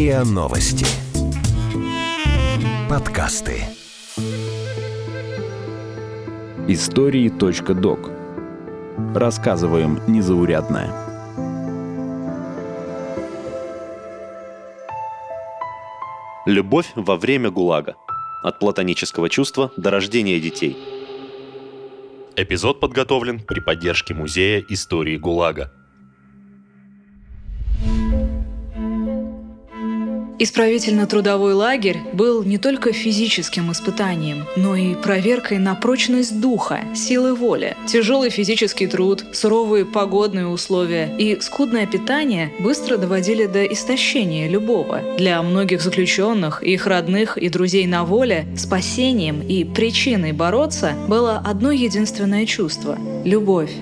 РИА Новости. Подкасты. Истории.док. Рассказываем незаурядное. Любовь во время ГУЛАГа. От платонического чувства до рождения детей. Эпизод подготовлен при поддержке Музея истории ГУЛАГа – Исправительно-трудовой лагерь был не только физическим испытанием, но и проверкой на прочность духа, силы воли. Тяжелый физический труд, суровые погодные условия и скудное питание быстро доводили до истощения любого. Для многих заключенных, их родных и друзей на воле спасением и причиной бороться было одно единственное чувство – любовь.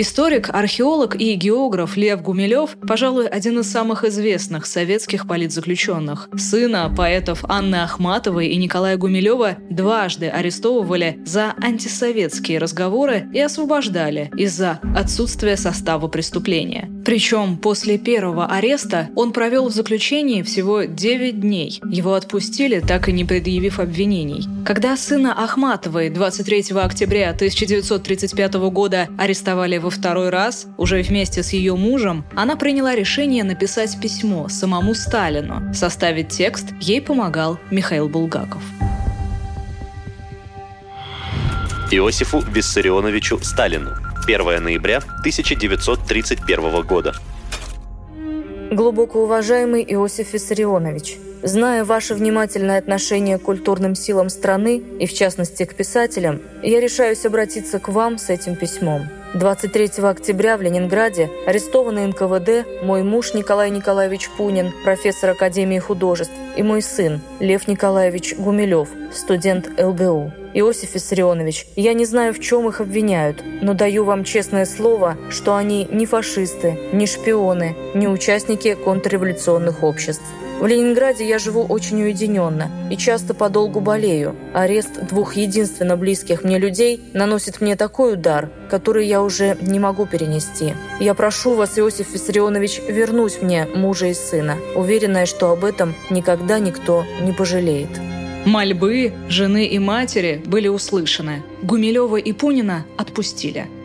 Историк, археолог и географ Лев Гумилев, пожалуй, один из самых известных советских политзаключенных. Сына поэтов Анны Ахматовой и Николая Гумилева дважды арестовывали за антисоветские разговоры и освобождали из-за отсутствия состава преступления. Причем после первого ареста он провел в заключении всего 9 дней. Его отпустили, так и не предъявив обвинений. Когда сына Ахматовой 23 октября 1935 года арестовали в во второй раз, уже вместе с ее мужем, она приняла решение написать письмо самому Сталину. Составить текст ей помогал Михаил Булгаков. Иосифу Виссарионовичу Сталину. 1 ноября 1931 года. Глубоко уважаемый Иосиф Виссарионович, Зная ваше внимательное отношение к культурным силам страны и, в частности, к писателям, я решаюсь обратиться к вам с этим письмом. 23 октября в Ленинграде арестованы НКВД мой муж Николай Николаевич Пунин, профессор Академии художеств, и мой сын Лев Николаевич Гумилев, студент ЛГУ. Иосиф Виссарионович, я не знаю, в чем их обвиняют, но даю вам честное слово, что они не фашисты, не шпионы, не участники контрреволюционных обществ. В Ленинграде я живу очень уединенно и часто подолгу болею. Арест двух единственно близких мне людей наносит мне такой удар, который я уже не могу перенести. Я прошу вас, Иосиф Виссарионович, вернуть мне мужа и сына, уверенная, что об этом никогда никто не пожалеет. Мольбы жены и матери были услышаны. Гумилева и Пунина отпустили –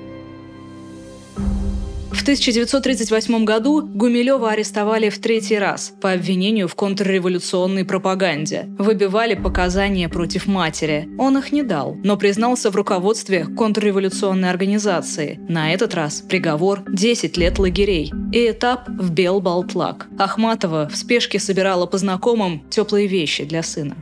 1938 году Гумилева арестовали в третий раз по обвинению в контрреволюционной пропаганде. Выбивали показания против матери. Он их не дал, но признался в руководстве контрреволюционной организации. На этот раз приговор 10 лет лагерей и этап в Белбалтлак. Ахматова в спешке собирала по знакомым теплые вещи для сына.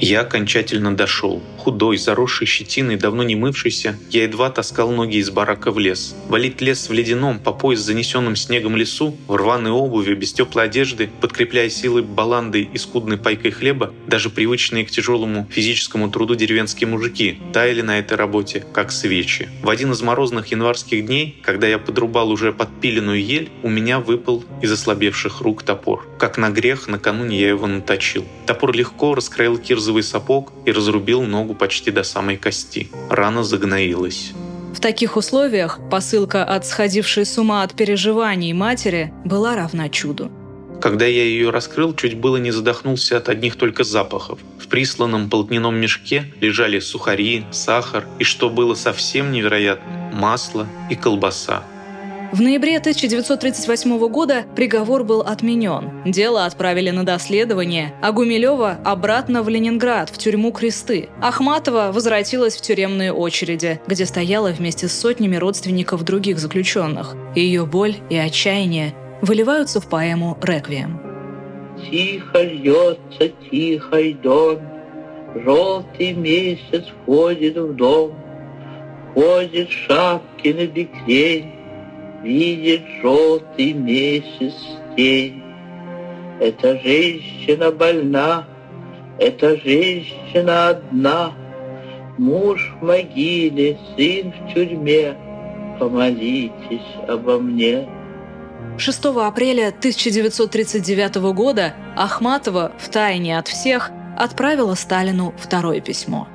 Я окончательно дошел. Худой, заросший щетиной, давно не мывшийся, я едва таскал ноги из барака в лес. Валить лес в ледяном, по пояс занесенном снегом лесу, в рваной обуви, без теплой одежды, подкрепляя силы баланды и скудной пайкой хлеба, даже привычные к тяжелому физическому труду деревенские мужики таяли на этой работе, как свечи. В один из морозных январских дней, когда я подрубал уже подпиленную ель, у меня выпал из ослабевших рук топор. Как на грех, накануне я его наточил. Топор легко раскроил кирзовый сапог и разрубил ногу почти до самой кости. Рана загноилась. В таких условиях посылка от сходившей с ума от переживаний матери была равна чуду. Когда я ее раскрыл, чуть было не задохнулся от одних только запахов. В присланном полотняном мешке лежали сухари, сахар и, что было совсем невероятно, масло и колбаса. В ноябре 1938 года приговор был отменен. Дело отправили на доследование, а Гумилева обратно в Ленинград, в тюрьму Кресты. Ахматова возвратилась в тюремные очереди, где стояла вместе с сотнями родственников других заключенных. Ее боль и отчаяние выливаются в поэму «Реквием». Тихо льется тихий дом, Желтый месяц входит в дом, Ходит шапки на бекрень, видит желтый месяц тень. Эта женщина больна, эта женщина одна, Муж в могиле, сын в тюрьме, помолитесь обо мне. 6 апреля 1939 года Ахматова в тайне от всех отправила Сталину второе письмо.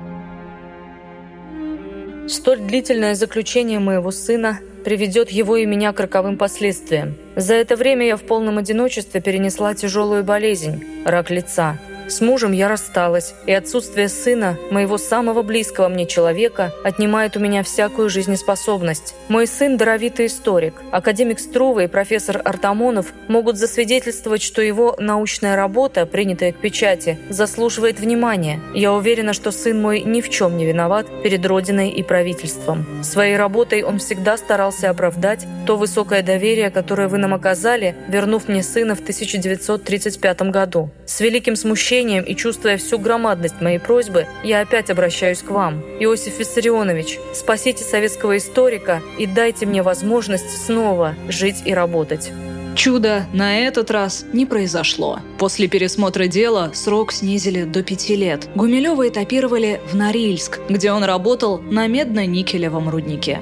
Столь длительное заключение моего сына приведет его и меня к роковым последствиям. За это время я в полном одиночестве перенесла тяжелую болезнь – рак лица. С мужем я рассталась, и отсутствие сына, моего самого близкого мне человека, отнимает у меня всякую жизнеспособность. Мой сын – даровитый историк. Академик Струва и профессор Артамонов могут засвидетельствовать, что его научная работа, принятая к печати, заслуживает внимания. Я уверена, что сын мой ни в чем не виноват перед Родиной и правительством. Своей работой он всегда старался оправдать то высокое доверие, которое вы нам оказали, вернув мне сына в 1935 году. С великим смущением смущением и чувствуя всю громадность моей просьбы, я опять обращаюсь к вам. Иосиф Виссарионович, спасите советского историка и дайте мне возможность снова жить и работать. Чудо на этот раз не произошло. После пересмотра дела срок снизили до пяти лет. Гумилева этапировали в Норильск, где он работал на медно-никелевом руднике.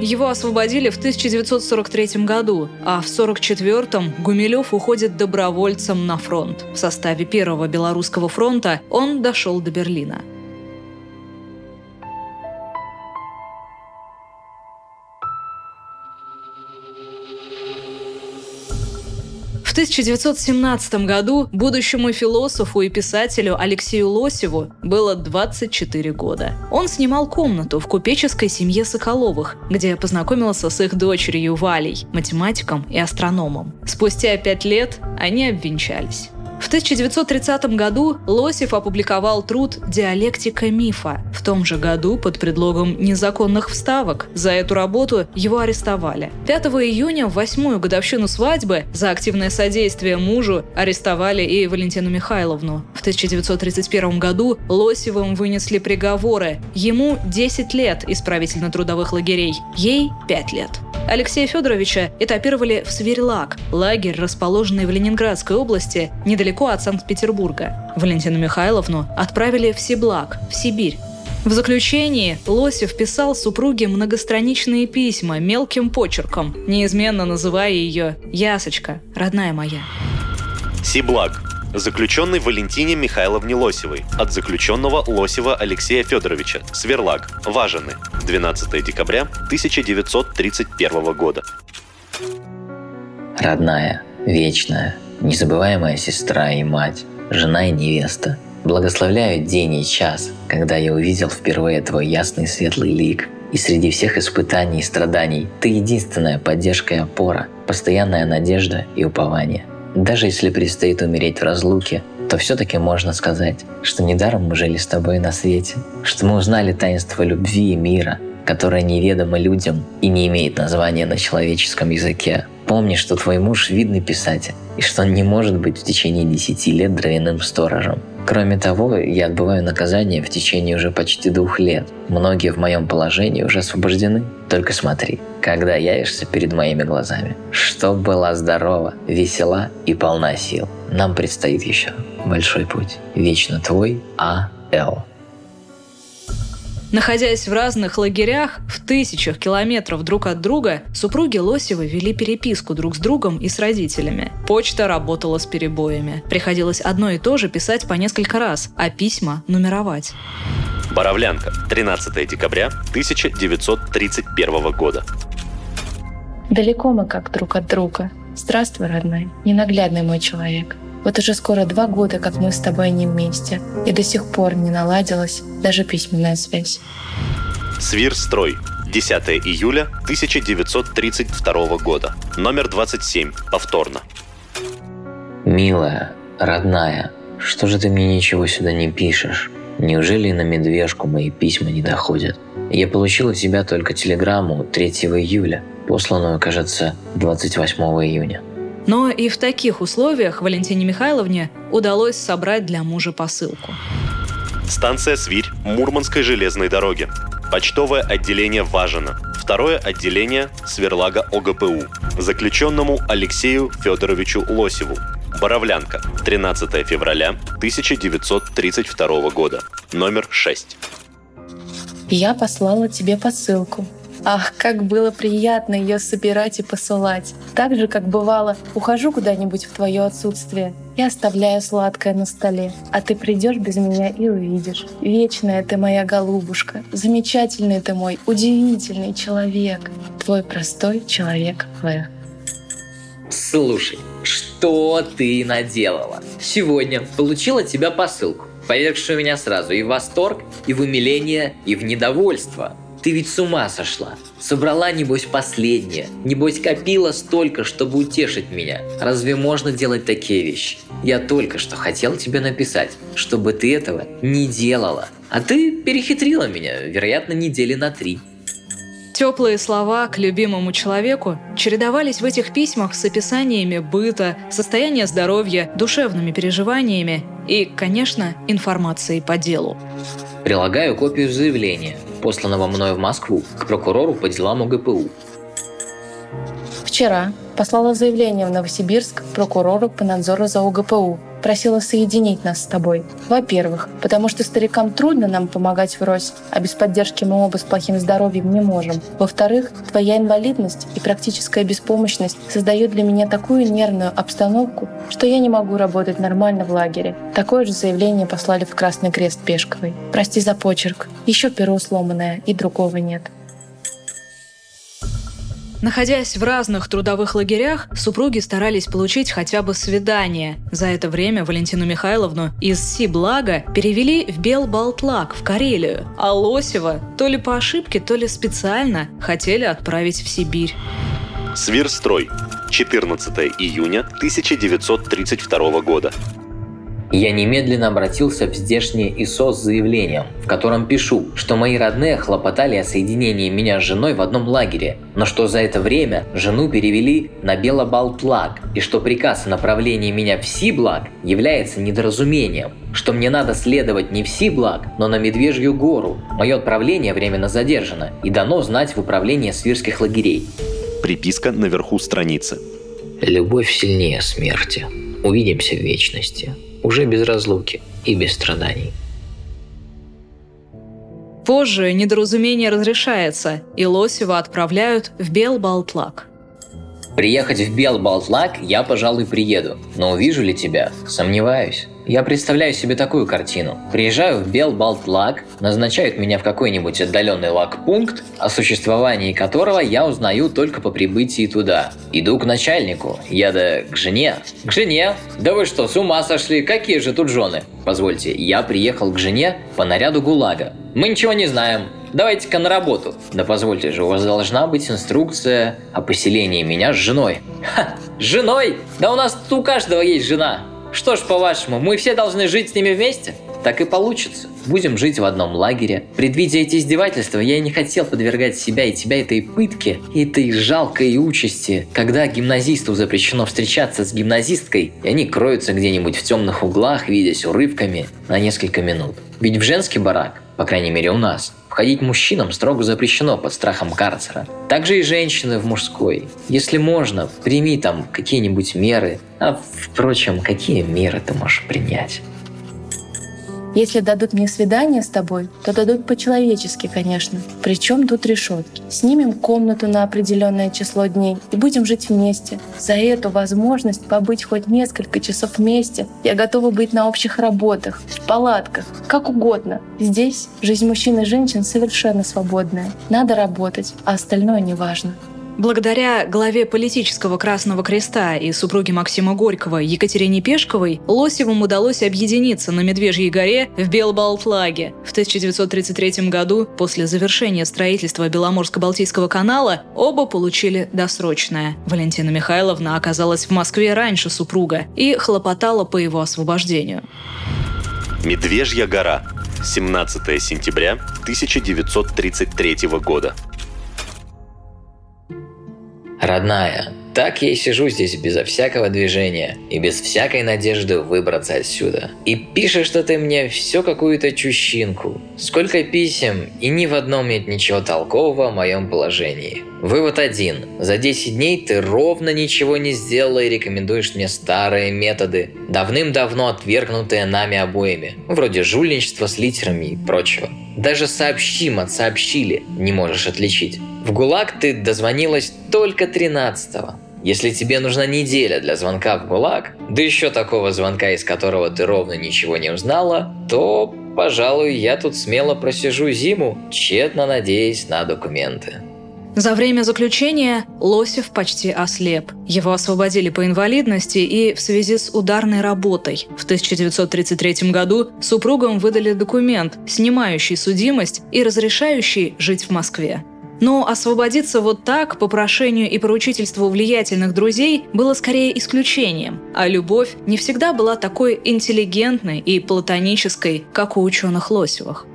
Его освободили в 1943 году, а в 1944-м Гумилев уходит добровольцем на фронт. В составе Первого Белорусского фронта он дошел до Берлина. 1917 году будущему философу и писателю Алексею Лосеву было 24 года. Он снимал комнату в купеческой семье Соколовых, где познакомился с их дочерью Валей, математиком и астрономом. Спустя пять лет они обвенчались. В 1930 году Лосев опубликовал труд «Диалектика мифа». В том же году под предлогом незаконных вставок за эту работу его арестовали. 5 июня в восьмую годовщину свадьбы за активное содействие мужу арестовали и Валентину Михайловну. В 1931 году Лосевым вынесли приговоры. Ему 10 лет исправительно-трудовых лагерей, ей 5 лет. Алексея Федоровича этапировали в Сверлак, лагерь, расположенный в Ленинградской области, недалеко от Санкт-Петербурга. Валентину Михайловну отправили в Сиблак, в Сибирь. В заключении Лосев писал супруге многостраничные письма мелким почерком, неизменно называя ее «Ясочка, родная моя». Сиблак Заключенный Валентине Михайловне Лосевой. От заключенного Лосева Алексея Федоровича, Сверлак, Важены, 12 декабря 1931 года. Родная, вечная, незабываемая сестра и мать, жена и невеста, благословляю день и час, когда я увидел впервые твой ясный светлый лик, и среди всех испытаний и страданий ты единственная поддержка и опора, постоянная надежда и упование – даже если предстоит умереть в разлуке, то все-таки можно сказать, что недаром мы жили с тобой на свете, что мы узнали таинство любви и мира, которое неведомо людям и не имеет названия на человеческом языке. Помни, что твой муж видный писатель, и что он не может быть в течение десяти лет дровяным сторожем. Кроме того, я отбываю наказание в течение уже почти двух лет. Многие в моем положении уже освобождены. Только смотри, когда явишься перед моими глазами, чтоб была здорова, весела и полна сил. Нам предстоит еще большой путь. Вечно твой А. Находясь в разных лагерях, в тысячах километров друг от друга, супруги Лосевы вели переписку друг с другом и с родителями. Почта работала с перебоями. Приходилось одно и то же писать по несколько раз, а письма нумеровать. Боровлянка, 13 декабря 1931 года. Далеко мы как друг от друга. Здравствуй, родной, ненаглядный мой человек. Вот уже скоро два года, как мы с тобой не вместе, и до сих пор не наладилась даже письменная связь. Свирстрой. 10 июля 1932 года. Номер 27. Повторно. Милая, родная, что же ты мне ничего сюда не пишешь? Неужели на медвежку мои письма не доходят? Я получил от тебя только телеграмму 3 июля, посланную, кажется, 28 июня. Но и в таких условиях Валентине Михайловне удалось собрать для мужа посылку. Станция Свирь Мурманской железной дороги. Почтовое отделение Важина. Второе отделение Сверлага ОГПУ. Заключенному Алексею Федоровичу Лосеву. Боровлянка. 13 февраля 1932 года. Номер 6. Я послала тебе посылку. Ах, как было приятно ее собирать и посылать. Так же, как бывало, ухожу куда-нибудь в твое отсутствие. и оставляю сладкое на столе. А ты придешь без меня и увидишь. Вечная ты моя голубушка, замечательный ты мой, удивительный человек. Твой простой человек В. Слушай, что ты наделала? Сегодня получила тебя посылку, повергшую меня сразу и в восторг, и в умиление, и в недовольство. Ты ведь с ума сошла. Собрала, небось, последнее. Небось, копила столько, чтобы утешить меня. Разве можно делать такие вещи? Я только что хотел тебе написать, чтобы ты этого не делала. А ты перехитрила меня, вероятно, недели на три. Теплые слова к любимому человеку чередовались в этих письмах с описаниями быта, состояния здоровья, душевными переживаниями и, конечно, информацией по делу. Прилагаю копию заявления, посланного мною в Москву, к прокурору по делам УГПУ. Вчера послала заявление в Новосибирск прокурору по надзору за УГПУ. Просила соединить нас с тобой. Во-первых, потому что старикам трудно нам помогать врозь, а без поддержки мы оба с плохим здоровьем не можем. Во-вторых, твоя инвалидность и практическая беспомощность создают для меня такую нервную обстановку, что я не могу работать нормально в лагере. Такое же заявление послали в Красный Крест Пешковой. Прости за почерк. Еще перо сломанное, и другого нет. Находясь в разных трудовых лагерях, супруги старались получить хотя бы свидание. За это время Валентину Михайловну из Сиблага перевели в Белбалтлак, в Карелию, а Лосева то ли по ошибке, то ли специально хотели отправить в Сибирь. Свирстрой. 14 июня 1932 года. Я немедленно обратился в здешнее ИСО с заявлением, в котором пишу, что мои родные хлопотали о соединении меня с женой в одном лагере, но что за это время жену перевели на Белобалтлаг, и что приказ о направлении меня в Сиблаг является недоразумением, что мне надо следовать не в Сиблаг, но на Медвежью гору. Мое отправление временно задержано и дано знать в управление свирских лагерей. Приписка наверху страницы. Любовь сильнее смерти. Увидимся в вечности. Уже без разлуки и без страданий. Позже недоразумение разрешается, и Лосева отправляют в Белбалтлак. Приехать в Белбалтлак я, пожалуй, приеду, но увижу ли тебя, сомневаюсь. Я представляю себе такую картину. Приезжаю в Белбалтлак, назначают меня в какой-нибудь отдаленный лагпункт, о существовании которого я узнаю только по прибытии туда. Иду к начальнику, я да к жене. К жене? Да вы что, с ума сошли? Какие же тут жены? Позвольте, я приехал к жене по наряду ГУЛАГа. Мы ничего не знаем. Давайте-ка на работу. Да позвольте же, у вас должна быть инструкция о поселении меня с женой. Ха, с женой? Да у нас у каждого есть жена. Что ж, по-вашему, мы все должны жить с ними вместе? Так и получится. Будем жить в одном лагере. Предвидя эти издевательства, я не хотел подвергать себя и тебя этой пытке, этой жалкой участи, когда гимназисту запрещено встречаться с гимназисткой, и они кроются где-нибудь в темных углах, видясь урывками на несколько минут. Ведь в женский барак, по крайней мере у нас, входить мужчинам строго запрещено под страхом карцера. Также и женщины в мужской. Если можно, прими там какие-нибудь меры. А впрочем, какие меры ты можешь принять? Если дадут мне свидание с тобой, то дадут по-человечески, конечно. Причем тут решетки. Снимем комнату на определенное число дней и будем жить вместе. За эту возможность побыть хоть несколько часов вместе я готова быть на общих работах, в палатках, как угодно. Здесь жизнь мужчин и женщин совершенно свободная. Надо работать, а остальное не важно. Благодаря главе политического Красного Креста и супруге Максима Горького Екатерине Пешковой Лосевым удалось объединиться на Медвежьей горе в Белбалтлаге. В 1933 году, после завершения строительства Беломорско-Балтийского канала, оба получили досрочное. Валентина Михайловна оказалась в Москве раньше супруга и хлопотала по его освобождению. Медвежья гора. 17 сентября 1933 года. Родная, так я и сижу здесь безо всякого движения и без всякой надежды выбраться отсюда. И пишешь, что ты мне все какую-то чущинку. Сколько писем, и ни в одном нет ничего толкового о моем положении. Вывод один. За 10 дней ты ровно ничего не сделала и рекомендуешь мне старые методы, давным-давно отвергнутые нами обоими, вроде жульничества с литерами и прочего. Даже сообщим от сообщили не можешь отличить. В ГУЛАГ ты дозвонилась только 13-го. Если тебе нужна неделя для звонка в ГУЛАГ, да еще такого звонка, из которого ты ровно ничего не узнала, то, пожалуй, я тут смело просижу зиму, тщетно надеясь на документы. За время заключения Лосев почти ослеп. Его освободили по инвалидности и в связи с ударной работой. В 1933 году супругам выдали документ, снимающий судимость и разрешающий жить в Москве. Но освободиться вот так, по прошению и поручительству влиятельных друзей, было скорее исключением, а любовь не всегда была такой интеллигентной и платонической, как у ученых Лосевых.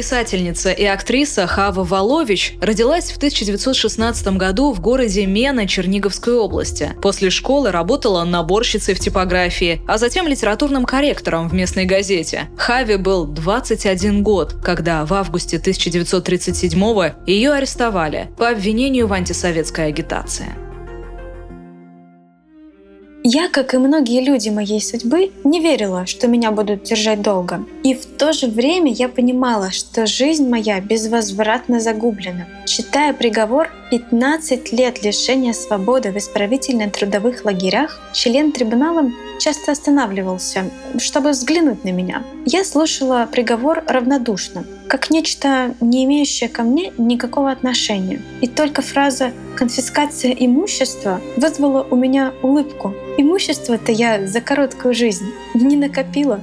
Писательница и актриса Хава Волович родилась в 1916 году в городе Мена Черниговской области. После школы работала наборщицей в типографии, а затем литературным корректором в местной газете. Хаве был 21 год, когда в августе 1937 ее арестовали по обвинению в антисоветской агитации. Я, как и многие люди моей судьбы, не верила, что меня будут держать долго. И в то же время я понимала, что жизнь моя безвозвратно загублена. Читая приговор 15 лет лишения свободы в исправительно-трудовых лагерях, член трибунала часто останавливался, чтобы взглянуть на меня. Я слушала приговор равнодушно, как нечто, не имеющее ко мне никакого отношения. И только фраза «конфискация имущества» вызвала у меня улыбку. Имущество-то я за короткую жизнь не накопила.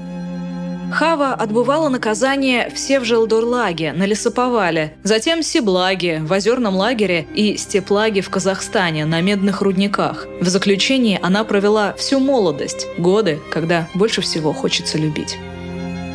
Хава отбывала наказание все в Желдорлаге, на лесоповале, затем Сиблаге, в озерном лагере и Степлаге в Казахстане, на медных рудниках. В заключении она провела всю молодость, годы, когда больше всего хочется любить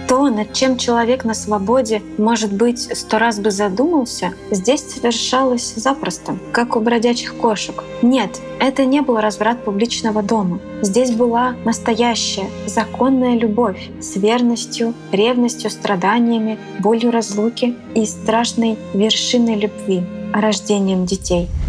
то, над чем человек на свободе, может быть, сто раз бы задумался, здесь совершалось запросто, как у бродячих кошек. Нет, это не был разврат публичного дома. Здесь была настоящая, законная любовь с верностью, ревностью, страданиями, болью разлуки и страшной вершиной любви — рождением детей —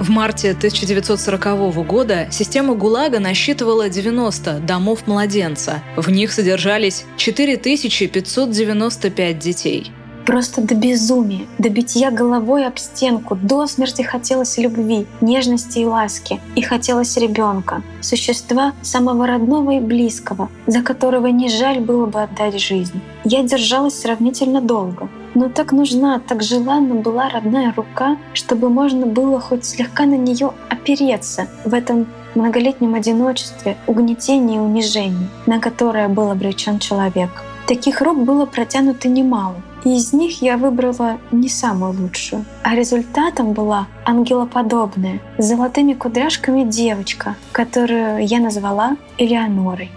в марте 1940 года система ГУЛАГа насчитывала 90 домов младенца. В них содержались 4595 детей. Просто до безумия, до битья головой об стенку, до смерти хотелось любви, нежности и ласки. И хотелось ребенка, существа самого родного и близкого, за которого не жаль было бы отдать жизнь. Я держалась сравнительно долго, но так нужна, так желанна была родная рука, чтобы можно было хоть слегка на нее опереться в этом многолетнем одиночестве, угнетении и унижении, на которое был обречен человек. Таких рук было протянуто немало, и из них я выбрала не самую лучшую. А результатом была ангелоподобная, с золотыми кудряшками девочка, которую я назвала Элеонорой.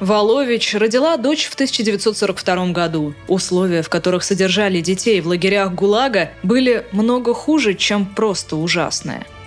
Волович родила дочь в 1942 году. Условия, в которых содержали детей в лагерях ГУЛАГа, были много хуже, чем просто ужасные –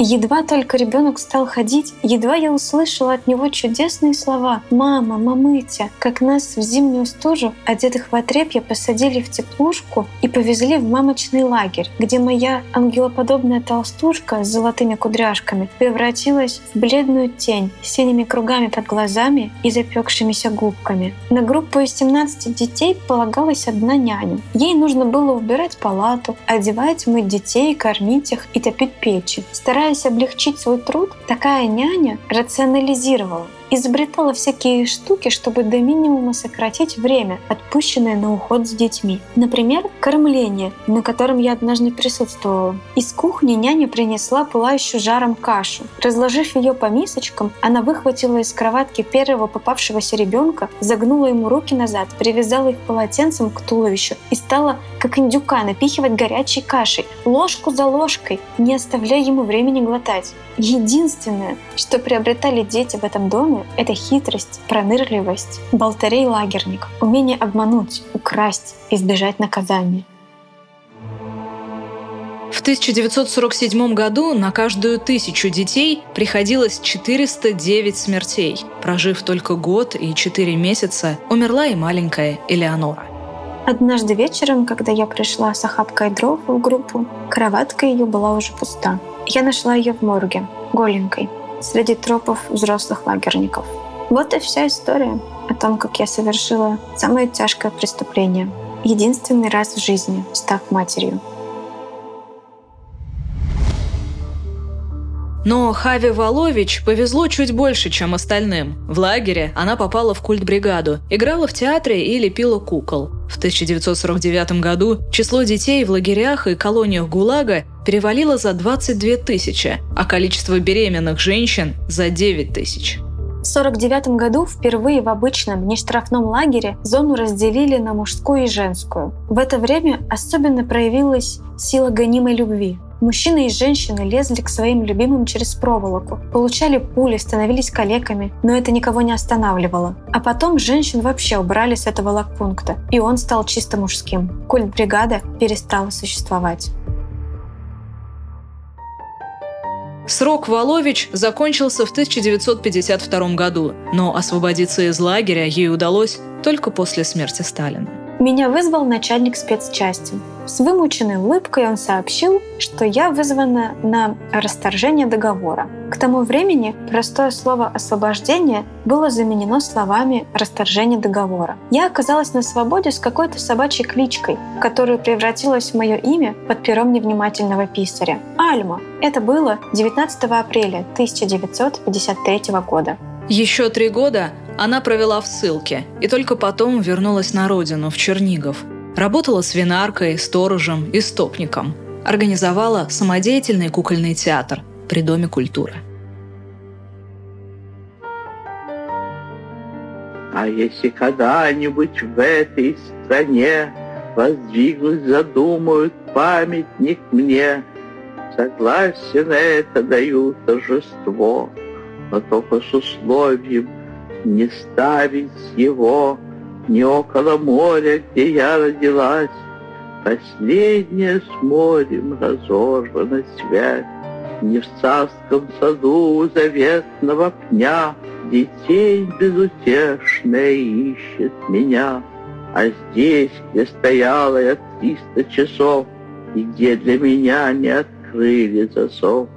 Едва только ребенок стал ходить, едва я услышала от него чудесные слова «Мама, мамытя», как нас в зимнюю стужу, одетых в отрепье, посадили в теплушку и повезли в мамочный лагерь, где моя ангелоподобная толстушка с золотыми кудряшками превратилась в бледную тень с синими кругами под глазами и запекшимися губками. На группу из 17 детей полагалась одна няня. Ей нужно было убирать палату, одевать, мыть детей, кормить их и топить печи. Стараясь Стараясь облегчить свой труд, такая няня рационализировала изобретала всякие штуки, чтобы до минимума сократить время, отпущенное на уход с детьми. Например, кормление, на котором я однажды присутствовала. Из кухни няня принесла пылающую жаром кашу. Разложив ее по мисочкам, она выхватила из кроватки первого попавшегося ребенка, загнула ему руки назад, привязала их полотенцем к туловищу и стала, как индюка, напихивать горячей кашей, ложку за ложкой, не оставляя ему времени глотать. Единственное, что приобретали дети в этом доме, это хитрость, пронырливость, болтарей лагерник, умение обмануть, украсть, избежать наказания. В 1947 году на каждую тысячу детей приходилось 409 смертей. Прожив только год и 4 месяца, умерла и маленькая Элеонора. Однажды вечером, когда я пришла с охапкой дров в группу, кроватка ее была уже пуста. Я нашла ее в морге, голенькой, среди тропов взрослых лагерников. Вот и вся история о том, как я совершила самое тяжкое преступление. Единственный раз в жизни, став матерью. Но Хаве Волович повезло чуть больше, чем остальным. В лагере она попала в культбригаду, играла в театре и лепила кукол. В 1949 году число детей в лагерях и колониях ГУЛАГа перевалило за 22 тысячи, а количество беременных женщин – за 9 тысяч. В 1949 году впервые в обычном нештрафном лагере зону разделили на мужскую и женскую. В это время особенно проявилась сила гонимой любви. Мужчины и женщины лезли к своим любимым через проволоку, получали пули, становились калеками, но это никого не останавливало. А потом женщин вообще убрали с этого лагпункта, и он стал чисто мужским. Культ бригада перестала существовать. Срок Волович закончился в 1952 году, но освободиться из лагеря ей удалось только после смерти Сталина. Меня вызвал начальник спецчасти. С вымученной улыбкой он сообщил, что я вызвана на расторжение договора. К тому времени простое слово «освобождение» было заменено словами «расторжение договора». Я оказалась на свободе с какой-то собачьей кличкой, которая превратилась в мое имя под пером невнимательного писаря. Альма. Это было 19 апреля 1953 года. Еще три года она провела в ссылке и только потом вернулась на родину, в Чернигов. Работала свинаркой, сторожем и стопником. Организовала самодеятельный кукольный театр при Доме культуры. А если когда-нибудь в этой стране Воздвигнуть задумают памятник мне, Согласие на это даю торжество, Но только с условием не ставить его не около моря, где я родилась. Последняя с морем разорвана связь. Не в царском саду у заветного пня Детей безутешная ищет меня. А здесь, где стояла я триста часов, И где для меня не открыли засов,